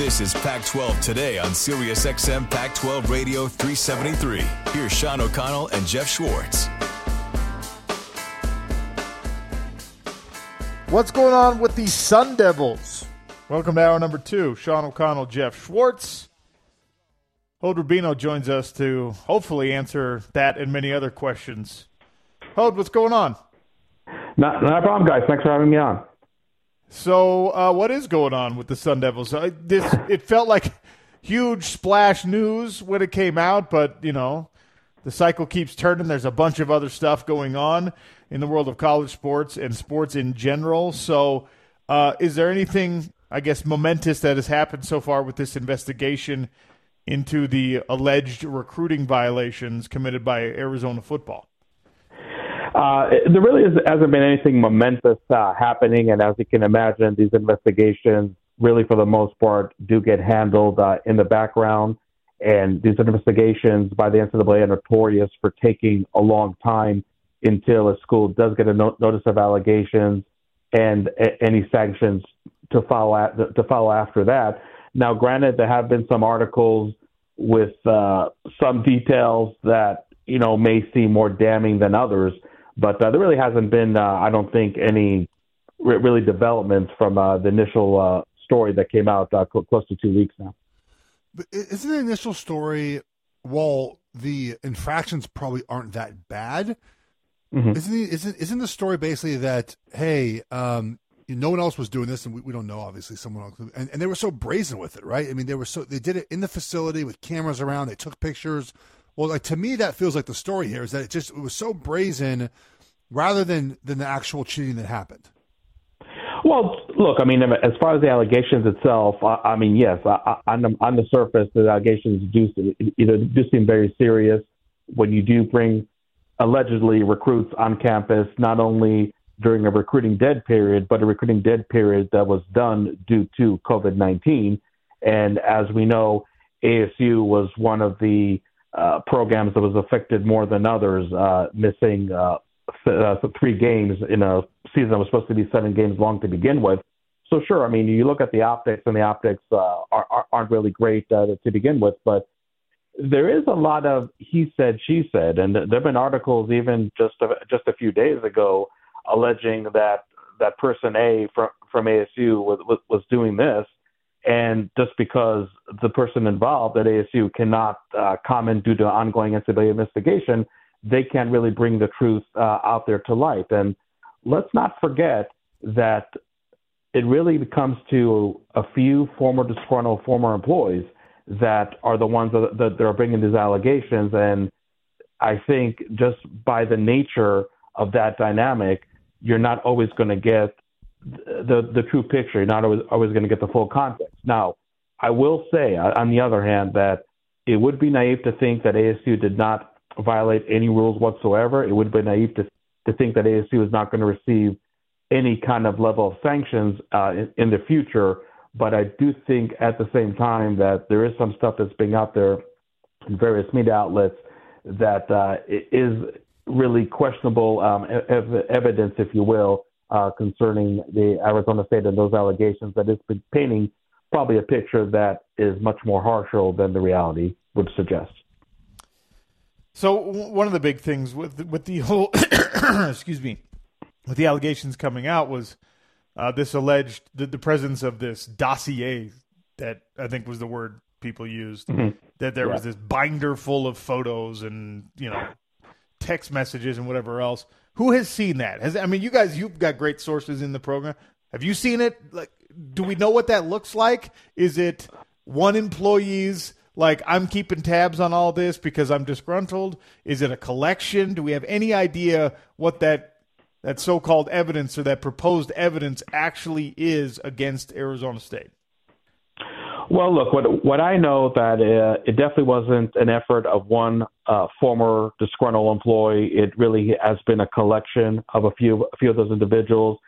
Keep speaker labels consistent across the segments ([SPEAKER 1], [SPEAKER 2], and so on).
[SPEAKER 1] This is Pac 12 today on Sirius XM Pac 12 Radio 373. Here's Sean O'Connell and Jeff Schwartz.
[SPEAKER 2] What's going on with the Sun Devils? Welcome to hour number two. Sean O'Connell, Jeff Schwartz. Hod Rabino joins us to hopefully answer that and many other questions. Hod, what's going on?
[SPEAKER 3] Not, not a problem, guys. Thanks for having me on.
[SPEAKER 2] So, uh, what is going on with the Sun Devils? Uh, this it felt like huge splash news when it came out, but you know, the cycle keeps turning. There's a bunch of other stuff going on in the world of college sports and sports in general. So, uh, is there anything, I guess, momentous that has happened so far with this investigation into the alleged recruiting violations committed by Arizona football?
[SPEAKER 3] Uh, there really is, hasn't been anything momentous uh, happening, and as you can imagine, these investigations really, for the most part, do get handled uh, in the background. And these investigations by the NCAA are notorious for taking a long time until a school does get a no- notice of allegations and a- any sanctions to follow to follow after that. Now, granted, there have been some articles with uh, some details that you know may seem more damning than others. But uh, there really hasn't been, uh, I don't think, any re- really developments from uh, the initial uh, story that came out uh, cl- close to two weeks now.
[SPEAKER 4] But isn't the initial story, while the infractions probably aren't that bad,
[SPEAKER 3] Mhm.
[SPEAKER 4] isn't, the, isn't isn't the story basically that hey, um, no one else was doing this, and we, we don't know obviously someone else, and, and they were so brazen with it, right? I mean, they were so they did it in the facility with cameras around. They took pictures. Well, like to me, that feels like the story here is that it just it was so brazen, rather than than the actual cheating that happened.
[SPEAKER 3] Well, look, I mean, as far as the allegations itself, I, I mean, yes, I, I, on, the, on the surface, the allegations do either do seem very serious when you do bring allegedly recruits on campus, not only during a recruiting dead period, but a recruiting dead period that was done due to COVID 19. And as we know, ASU was one of the uh, programs that was affected more than others, uh, missing uh, uh, three games in a season that was supposed to be seven games long to begin with. So sure, I mean, you look at the optics, and the optics uh, are, aren't really great uh, to begin with, but there is a lot of he said, she said, and there have been articles even just a, just a few days ago alleging that that person A from from ASU was was, was doing this, and just because the person involved at ASU cannot uh, comment due to ongoing NCAA investigation, they can't really bring the truth uh, out there to light. And let's not forget that it really comes to a few former disgruntled former employees that are the ones that, that, that are bringing these allegations. And I think just by the nature of that dynamic, you're not always going to get the the true picture. You're not always always going to get the full context. Now, I will say, uh, on the other hand, that it would be naive to think that ASU did not violate any rules whatsoever. It would be naive to to think that ASU is not going to receive any kind of level of sanctions uh, in, in the future. But I do think at the same time that there is some stuff that's being out there in various media outlets that uh, is really questionable um, ev- evidence, if you will, uh, concerning the Arizona State and those allegations that it's been painting probably a picture that is much more harsher than the reality would suggest.
[SPEAKER 2] So one of the big things with with the whole excuse me with the allegations coming out was uh, this alleged the, the, presence of this dossier that I think was the word people used
[SPEAKER 3] mm-hmm.
[SPEAKER 2] that there
[SPEAKER 3] yeah.
[SPEAKER 2] was this binder full of photos and you know text messages and whatever else. Who has seen that? Has I mean, you guys, you've got great sources in the program. Have you seen it? Like, do we know what that looks like? Is it one employee's like I'm keeping tabs on all this because I'm disgruntled? Is it a collection? Do we have any idea what that that so-called evidence or that proposed evidence actually is against Arizona State?
[SPEAKER 3] Well, look, what what I know that uh, it definitely wasn't an effort of one uh, former disgruntled employee. It really has been a collection of a few a few of those individuals.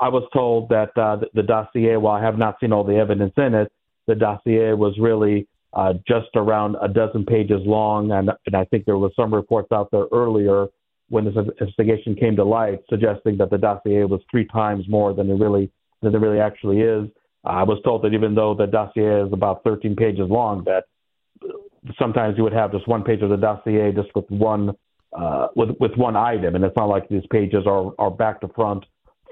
[SPEAKER 3] I was told that uh, the, the dossier, while I have not seen all the evidence in it, the dossier was really uh, just around a dozen pages long, and and I think there was some reports out there earlier when this investigation came to light, suggesting that the dossier was three times more than it really than it really actually is. I was told that even though the dossier is about 13 pages long, that sometimes you would have just one page of the dossier just with one uh, with with one item, and it's not like these pages are are back to front,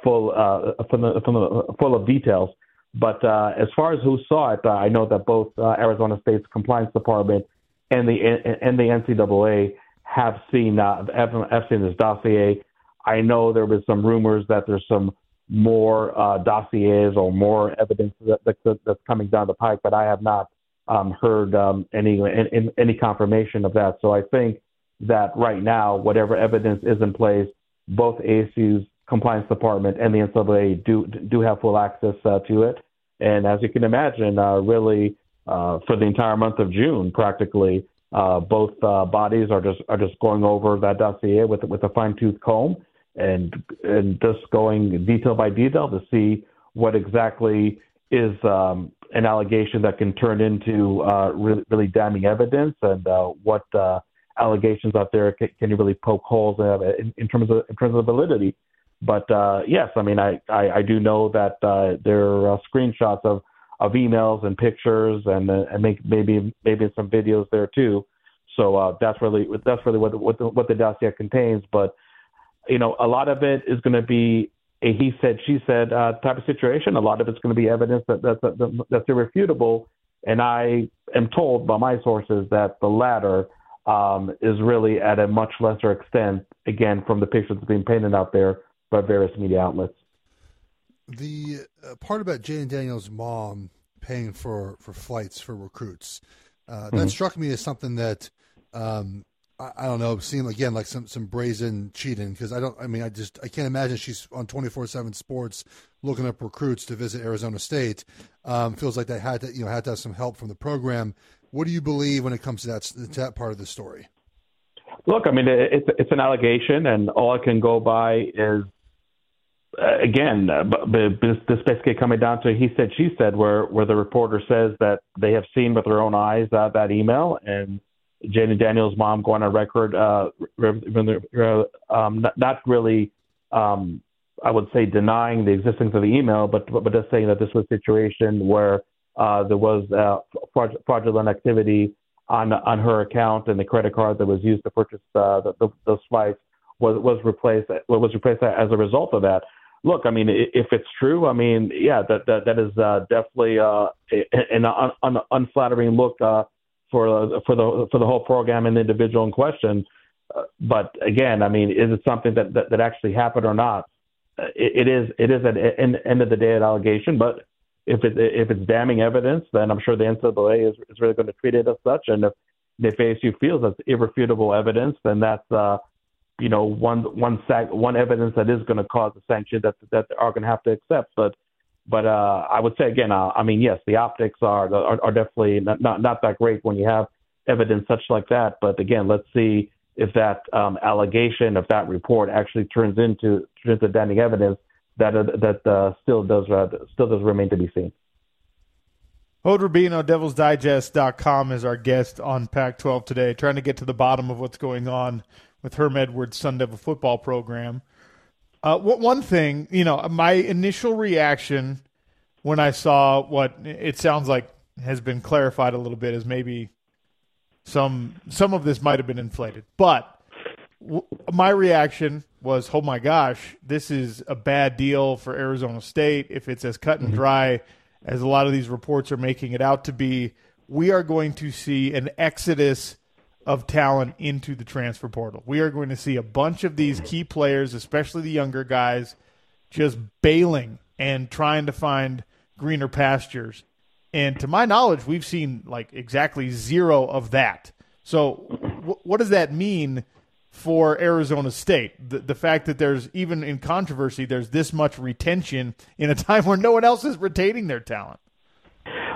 [SPEAKER 3] full uh, from the, from the, full of details. But uh, as far as who saw it, uh, I know that both uh, Arizona State's compliance department and the and the NCAA have seen uh, have, have seen this dossier. I know there was some rumors that there's some more uh, dossiers or more evidence that, that, that's coming down the pike, but I have not um, heard um, any, any any confirmation of that. So I think that right now, whatever evidence is in place, both ASU's compliance department and the NCAA do do have full access uh, to it. And as you can imagine, uh, really uh, for the entire month of June, practically uh, both uh, bodies are just are just going over that dossier with with a fine tooth comb and and just going detail by detail to see what exactly is um, an allegation that can turn into uh, really, really damning evidence and uh, what uh, allegations out there can, can you really poke holes in, in, terms of in terms of validity. But uh, yes, I mean I, I, I do know that uh, there are uh, screenshots of, of emails and pictures and uh, and make, maybe maybe some videos there too. So uh, that's really that's really what what the, what the dossier contains. But you know, a lot of it is going to be a he said she said uh, type of situation. A lot of it's going to be evidence that that's that, that's irrefutable. And I am told by my sources that the latter um, is really at a much lesser extent, again, from the pictures that's being painted out there by various media outlets.
[SPEAKER 4] The uh, part about Jayden Daniels' mom paying for, for flights for recruits, uh, that mm-hmm. struck me as something that um, I, I, don't know, seemed again like some some brazen cheating because I don't. I mean, I just I can't imagine she's on twenty four seven Sports looking up recruits to visit Arizona State. Um, feels like they had to you know had to have some help from the program. What do you believe when it comes to that to that part of the story?
[SPEAKER 3] Look, I mean, it's it's an allegation, and all I can go by is uh, again, uh, this, this basically coming down to he said, she said, where where the reporter says that they have seen with their own eyes uh, that email, and Jayden Daniels' mom going on record, uh, um, not, really, um, I would say, denying the existence of the email, but but, but just saying that this was a situation where uh, there was uh, fraudulent activity on on her account, and the credit card that was used to purchase uh, the, the, those flights was was replaced was replaced as a result of that. Look, I mean, if it's true, I mean, yeah, that that that is uh, definitely uh, an un, un, unflattering look uh, for for the for the whole program and the individual in question. Uh, but again, I mean, is it something that that, that actually happened or not? Uh, it, it is it is at the end of the day an allegation, but if it if it's damning evidence, then I'm sure the NCAA is is really going to treat it as such. And if if ASU feels that's irrefutable evidence, then that's uh, you know one one sac- one evidence that is going to cause a sanction that that they are going to have to accept. But but uh, I would say again, uh, I mean, yes, the optics are are, are definitely not, not not that great when you have evidence such like that. But again, let's see if that um, allegation, if that report actually turns into turns into damning evidence that uh, that uh, still does uh, still does remain to be seen.
[SPEAKER 2] Hod Rabino, DevilsDigest.com is our guest on Pac-12 today, trying to get to the bottom of what's going on with Herm Edwards' Sun Devil football program. Uh, one thing, you know, my initial reaction when I saw what it sounds like has been clarified a little bit is maybe some some of this might have been inflated, but w- my reaction was, "Oh my gosh, this is a bad deal for Arizona State. If it's as cut and mm-hmm. dry as a lot of these reports are making it out to be, we are going to see an exodus." Of talent into the transfer portal. We are going to see a bunch of these key players, especially the younger guys, just bailing and trying to find greener pastures. And to my knowledge, we've seen like exactly zero of that. So, w- what does that mean for Arizona State? The, the fact that there's even in controversy, there's this much retention in a time where no one else is retaining their talent.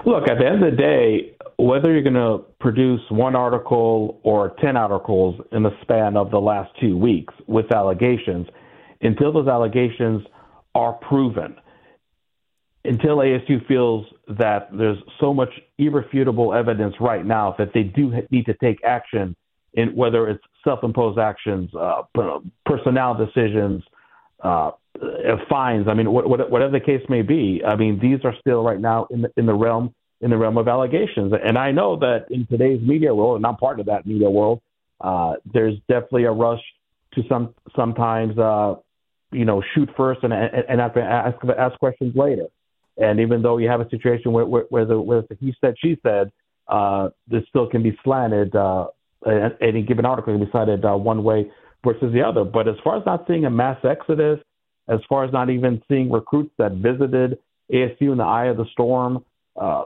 [SPEAKER 3] Look, at the end of the day, whether you're going to produce one article or 10 articles in the span of the last two weeks with allegations, until those allegations are proven, until ASU feels that there's so much irrefutable evidence right now that they do need to take action in whether it's self-imposed actions, uh, personnel decisions, uh, fines. I mean, what, what, whatever the case may be. I mean, these are still right now in the, in the realm in the realm of allegations. And I know that in today's media world, and I'm part of that media world, uh, there's definitely a rush to some sometimes uh, you know shoot first and and, and ask, ask questions later. And even though you have a situation where where, where the where the he said she said, uh, this still can be slanted. Uh, any given article can be cited uh, one way versus the other. But as far as not seeing a mass exodus, as far as not even seeing recruits that visited ASU in the eye of the storm, uh,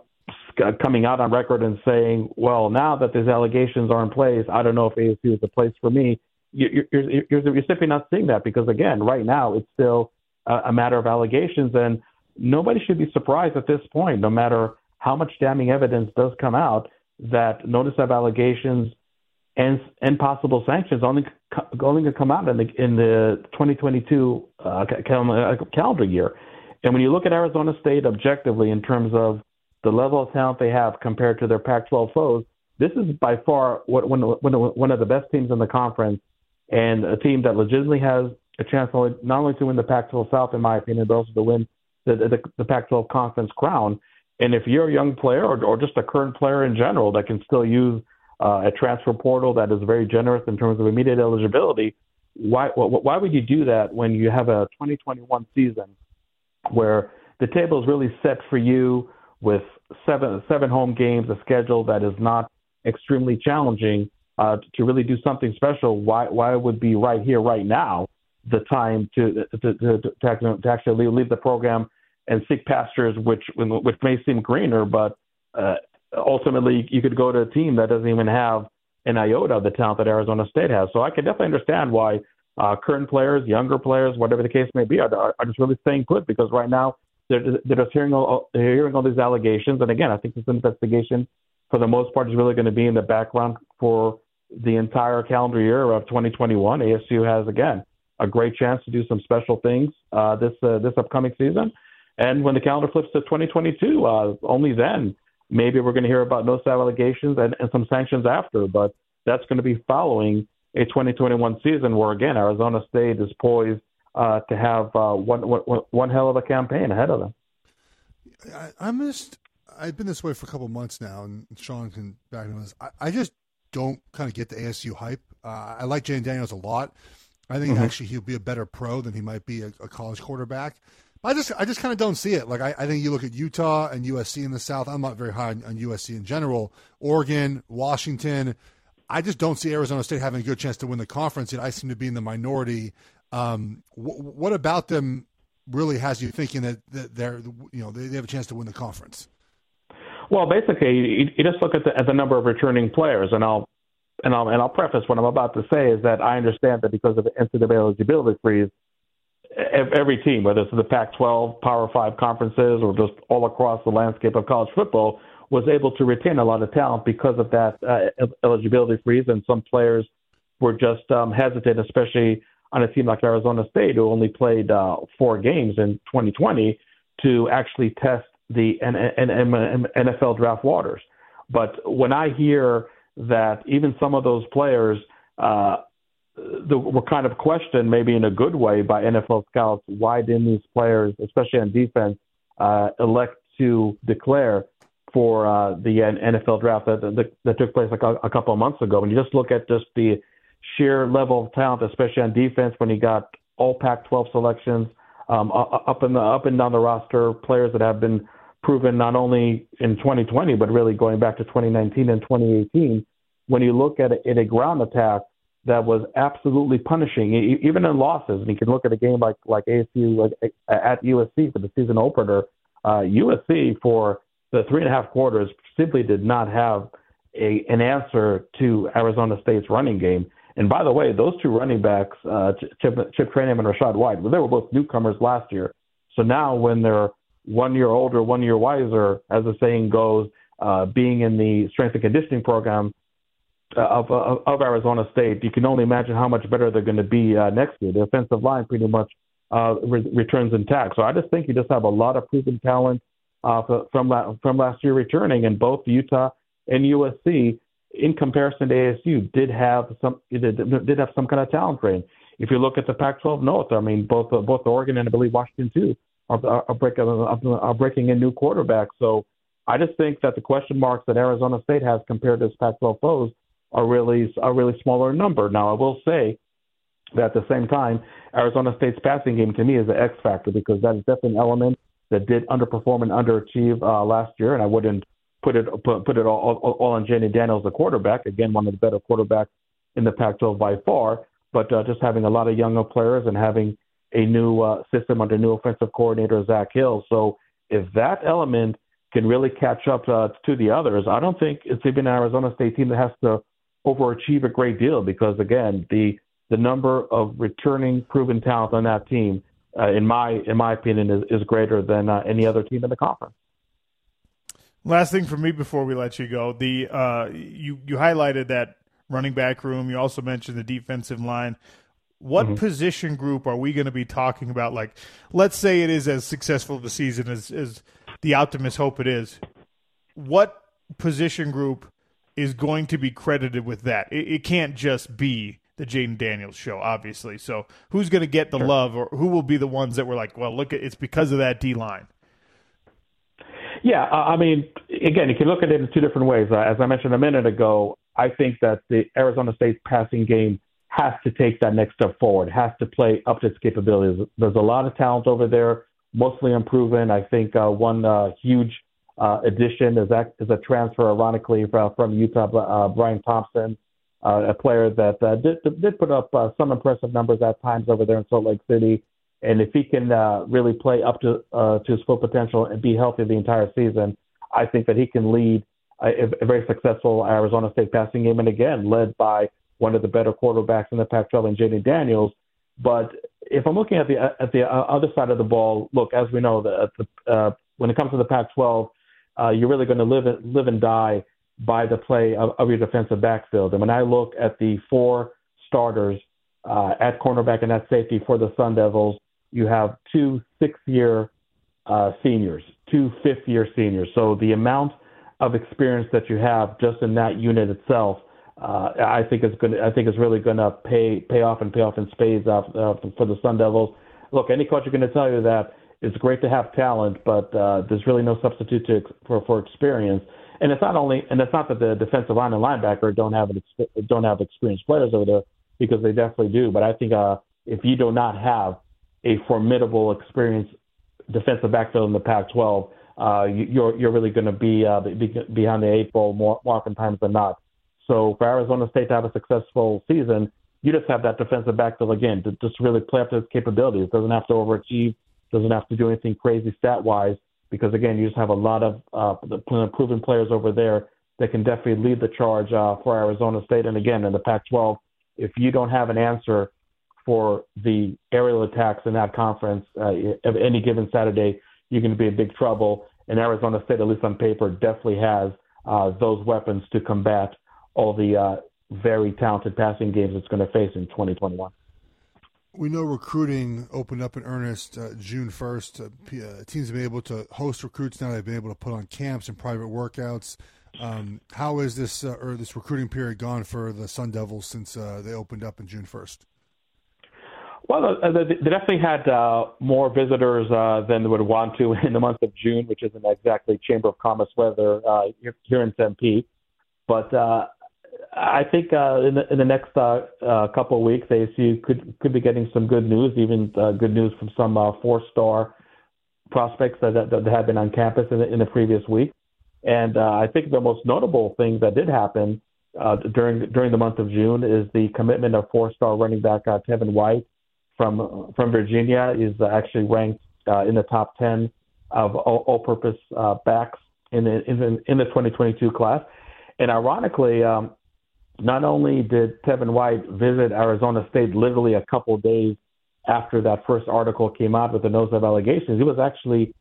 [SPEAKER 3] coming out on record and saying, well, now that these allegations are in place, I don't know if ASU is the place for me. You're, you're, you're, you're simply not seeing that because, again, right now it's still a, a matter of allegations. And nobody should be surprised at this point, no matter how much damning evidence does come out, that notice of allegations and and possible sanctions only only going to come out in the in the 2022 uh, calendar year. And when you look at Arizona State objectively in terms of the level of talent they have compared to their Pac-12 foes, this is by far one, one, one of the best teams in the conference and a team that legitimately has a chance not only to win the Pac-12 South, in my opinion, but also to win the, the, the Pac-12 conference crown. And if you're a young player or, or just a current player in general that can still use uh, a transfer portal that is very generous in terms of immediate eligibility, why, why would you do that when you have a 2021 season where the table is really set for you with seven seven home games, a schedule that is not extremely challenging uh, to really do something special? Why why would be right here, right now, the time to to, to, to, to actually leave the program and seek pastures which which may seem greener, but uh, ultimately you could go to a team that doesn't even have an iota of the talent that Arizona State has. So I can definitely understand why uh, current players, younger players, whatever the case may be, are, are just really staying put because right now they're, they're just hearing all, they're hearing all these allegations. And again, I think this investigation, for the most part, is really going to be in the background for the entire calendar year of 2021. ASU has again a great chance to do some special things uh, this uh, this upcoming season. And when the calendar flips to 2022, uh, only then maybe we're going to hear about no allegations and, and some sanctions after. But that's going to be following a 2021 season where again Arizona State is poised uh, to have uh, one, one, one hell of a campaign ahead of them.
[SPEAKER 4] I, I'm just, I've been this way for a couple months now, and Sean can back me this. I, I just don't kind of get the ASU hype. Uh, I like Jayden Daniels a lot. I think mm-hmm. actually he'll be a better pro than he might be a, a college quarterback. But I just I just kind of don't see it. Like I, I, think you look at Utah and USC in the South. I'm not very high on, on, USC in general. Oregon, Washington. I just don't see Arizona State having a good chance to win the conference. Yet I seem to be in the minority um, wh- what about them really has you thinking that, that they're you know they, they have a chance to win the conference?
[SPEAKER 3] Well, basically, you, you just look at the, at the number of returning players, and I'll and I'll and I'll preface what I'm about to say is that I understand that because of the NCAA eligibility freeze, every team, whether it's the Pac-12, Power Five conferences, or just all across the landscape of college football, was able to retain a lot of talent because of that uh, eligibility freeze, and some players were just um, hesitant, especially on a team like Arizona State, who only played uh, four games in 2020, to actually test the NFL draft waters. But when I hear that even some of those players uh, were kind of questioned, maybe in a good way, by NFL scouts, why didn't these players, especially on defense, uh, elect to declare for uh, the NFL draft that, that, that took place like a, a couple of months ago? When you just look at just the sheer level of talent, especially on defense, when he got all Pac-12 selections um, up in the up and down the roster, players that have been proven not only in 2020 but really going back to 2019 and 2018. When you look at a, at a ground attack that was absolutely punishing, even in losses, and you can look at a game like like ASU like, at USC for the season opener. Uh, USC for the three and a half quarters simply did not have a, an answer to Arizona State's running game. And by the way, those two running backs, uh, Chip, Chip Trayanum and Rachaad White, well, they were both newcomers last year. So now when they're one year older, one year wiser, as the saying goes, uh, being in the strength and conditioning program uh, of, of, of Arizona State, you can only imagine how much better they're going to be uh, next year. The offensive line pretty much uh, re- returns intact. So I just think you just have a lot of proven talent uh, from la- from last year returning, and both Utah and USC in comparison to ASU, did have some did have some kind of talent drain. if you look at the Pac-12 North, I mean, both both Oregon and I believe Washington too are, are, breaking, are breaking in new quarterbacks. So I just think that the question marks that Arizona State has compared to its Pac-12 foes are really a really smaller number. Now I will say that at the same time, Arizona State's passing game to me is the X factor because that is definitely an element that did underperform and underachieve uh, last year, and I wouldn't put it put, put it all, all, all on Jayden Daniels, the quarterback. Again, one of the better quarterbacks in the Pac-12 by far. But uh, just having a lot of younger players and having a new uh, system under new offensive coordinator Zak Hill. So if that element can really catch up uh, to the others, I don't think it's even an Arizona State team that has to overachieve a great deal because again, the the number of returning proven talent on that team, uh, in my in my opinion, is, is greater than uh, any other team in the conference.
[SPEAKER 2] Last thing for me before we let you go, the uh, you you highlighted that running back room. You also mentioned the defensive line. What mm-hmm. position group are we going to be talking about? Like, let's say it is as successful of a season as, as the optimists hope it is. What position group is going to be credited with that? It, it can't just be the Jayden Daniels show, obviously. So, who's going to get the sure. love, or who will be the ones that were like, well, look, it's because of that D line?
[SPEAKER 3] Yeah, I mean, again, you can look at it in two different ways. Uh, as I mentioned a minute ago, I think that the Arizona State passing game has to take that next step forward, has to play up to its capabilities. There's a lot of talent over there, mostly unproven. I think uh, one uh, huge uh, addition is, that, is a transfer, ironically, from, from Utah, uh, Bryan Thompson, uh, a player that did, did put up some impressive numbers at times over there in Salt Lake City. And if he can uh, really play up to uh, to his full potential and be healthy the entire season, I think that he can lead a, a very successful Arizona State passing game, and again led by one of the better quarterbacks in the Pac-12 and Jayden Daniels. But if I'm looking at the at the other side of the ball, look, as we know, the, the uh, when it comes to the Pac-12, uh, you're really going to live live and die by the play of, of your defensive backfield. And when I look at the four starters uh, at cornerback and at safety for the Sun Devils, you have two six-year uh, seniors, two fifth-year seniors. So the amount of experience that you have just in that unit itself, uh, I think is going. I think is really going to pay pay off and pay off in spades off, uh, for the Sun Devils. Look, any coach is going to tell you that it's great to have talent, but uh, there's really no substitute to, for for experience. And it's not only, and it's not that the defensive line and linebacker don't have an, don't have experienced players over there because they definitely do. But I think uh, if you do not have a formidable, experienced defensive backfield in the Pac-12, uh, you're you're really going to be, uh, be behind the eight ball more, more oftentimes than not. So for Arizona State to have a successful season, you just have that defensive backfield again to just really play up to its capabilities. Doesn't have to overachieve, doesn't have to do anything crazy stat wise, because again, you just have a lot of uh, proven players over there that can definitely lead the charge uh, for Arizona State. And again, in the Pac-12, if you don't have an answer for the aerial attacks in that conference uh, of any given Saturday, you're going to be in big trouble. And Arizona State, at least on paper, definitely has uh, those weapons to combat all the uh, very talented passing games it's going to face in 2021.
[SPEAKER 4] We know recruiting opened up in earnest uh, June 1st. Uh, uh, teams have been able to host recruits now. They've been able to put on camps and private workouts. Um, how is this uh, or this recruiting period gone for the Sun Devils since uh, they opened up in June 1st?
[SPEAKER 3] Well, uh, they definitely had uh, more visitors uh, than they would want to in the month of June, which isn't exactly Chamber of Commerce weather uh, here in Tempe. But uh, I think uh, in, the, in the next uh, uh, couple of weeks, ASU could could be getting some good news, even uh, good news from some uh, four-star prospects that, that, that have been on campus in the, in the previous week. And uh, I think the most notable thing that did happen uh, during during the month of June is the commitment of four-star running back uh, Tevin White from from Virginia is actually ranked uh, in the top 10 of all, all-purpose uh, backs in the, in the in the 2022 class. And ironically, um, not only did Tevin White visit Arizona State literally a couple days after that first article came out with the nose of allegations, he was actually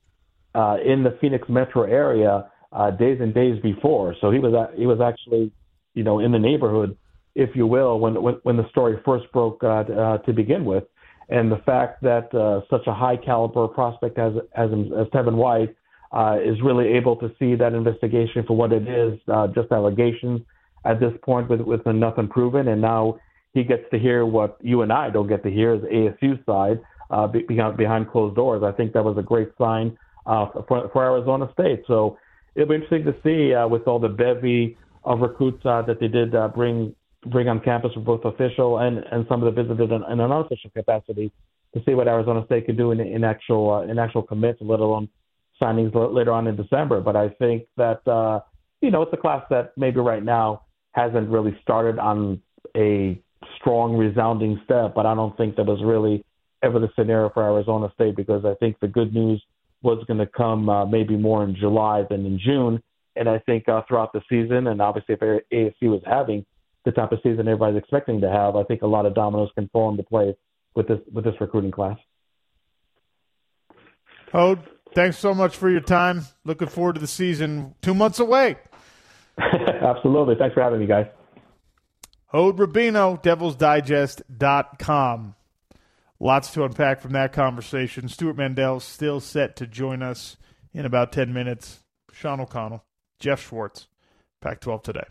[SPEAKER 3] uh, in the Phoenix metro area uh, days and days before. So he was he was actually you know in the neighborhood, if you will, when when, when the story first broke uh, uh, to begin with and the fact that uh, such a high caliber prospect as as as Tevin White uh, is really able to see that investigation for what it is, uh, just allegations at this point with with nothing proven, and now he gets to hear what you and I don't get to hear as ASU side uh, behind, closed doors. I think that was a great sign uh, for, for Arizona State. So it'll be interesting to see uh, with all the bevy of recruits uh, that they did uh, bring bring on campus for both official and, and some of the visitors in, in an unofficial capacity to see what Arizona State can do in, in actual uh, in actual commits, let alone signings l- later on in December. But I think that uh, you know it's a class that maybe right now hasn't really started on a strong, resounding step. But I don't think that was really ever the scenario for Arizona State because I think the good news was going to come uh, maybe more in July than in June. And I think uh, throughout the season, and obviously if ASU was having the type of season everybody's expecting to have, I think a lot of dominoes can fall into place with this with this recruiting class.
[SPEAKER 2] Hod, thanks so much for your time. Looking forward to the season. Two months away.
[SPEAKER 3] Absolutely. Thanks for having me, guys.
[SPEAKER 2] Hod Rabino, devilsdigest.com. Lots to unpack from that conversation. Stewart Mandel still set to join us in about 10 minutes. Sean O'Connell, Jeff Schwartz, Pac 12 today.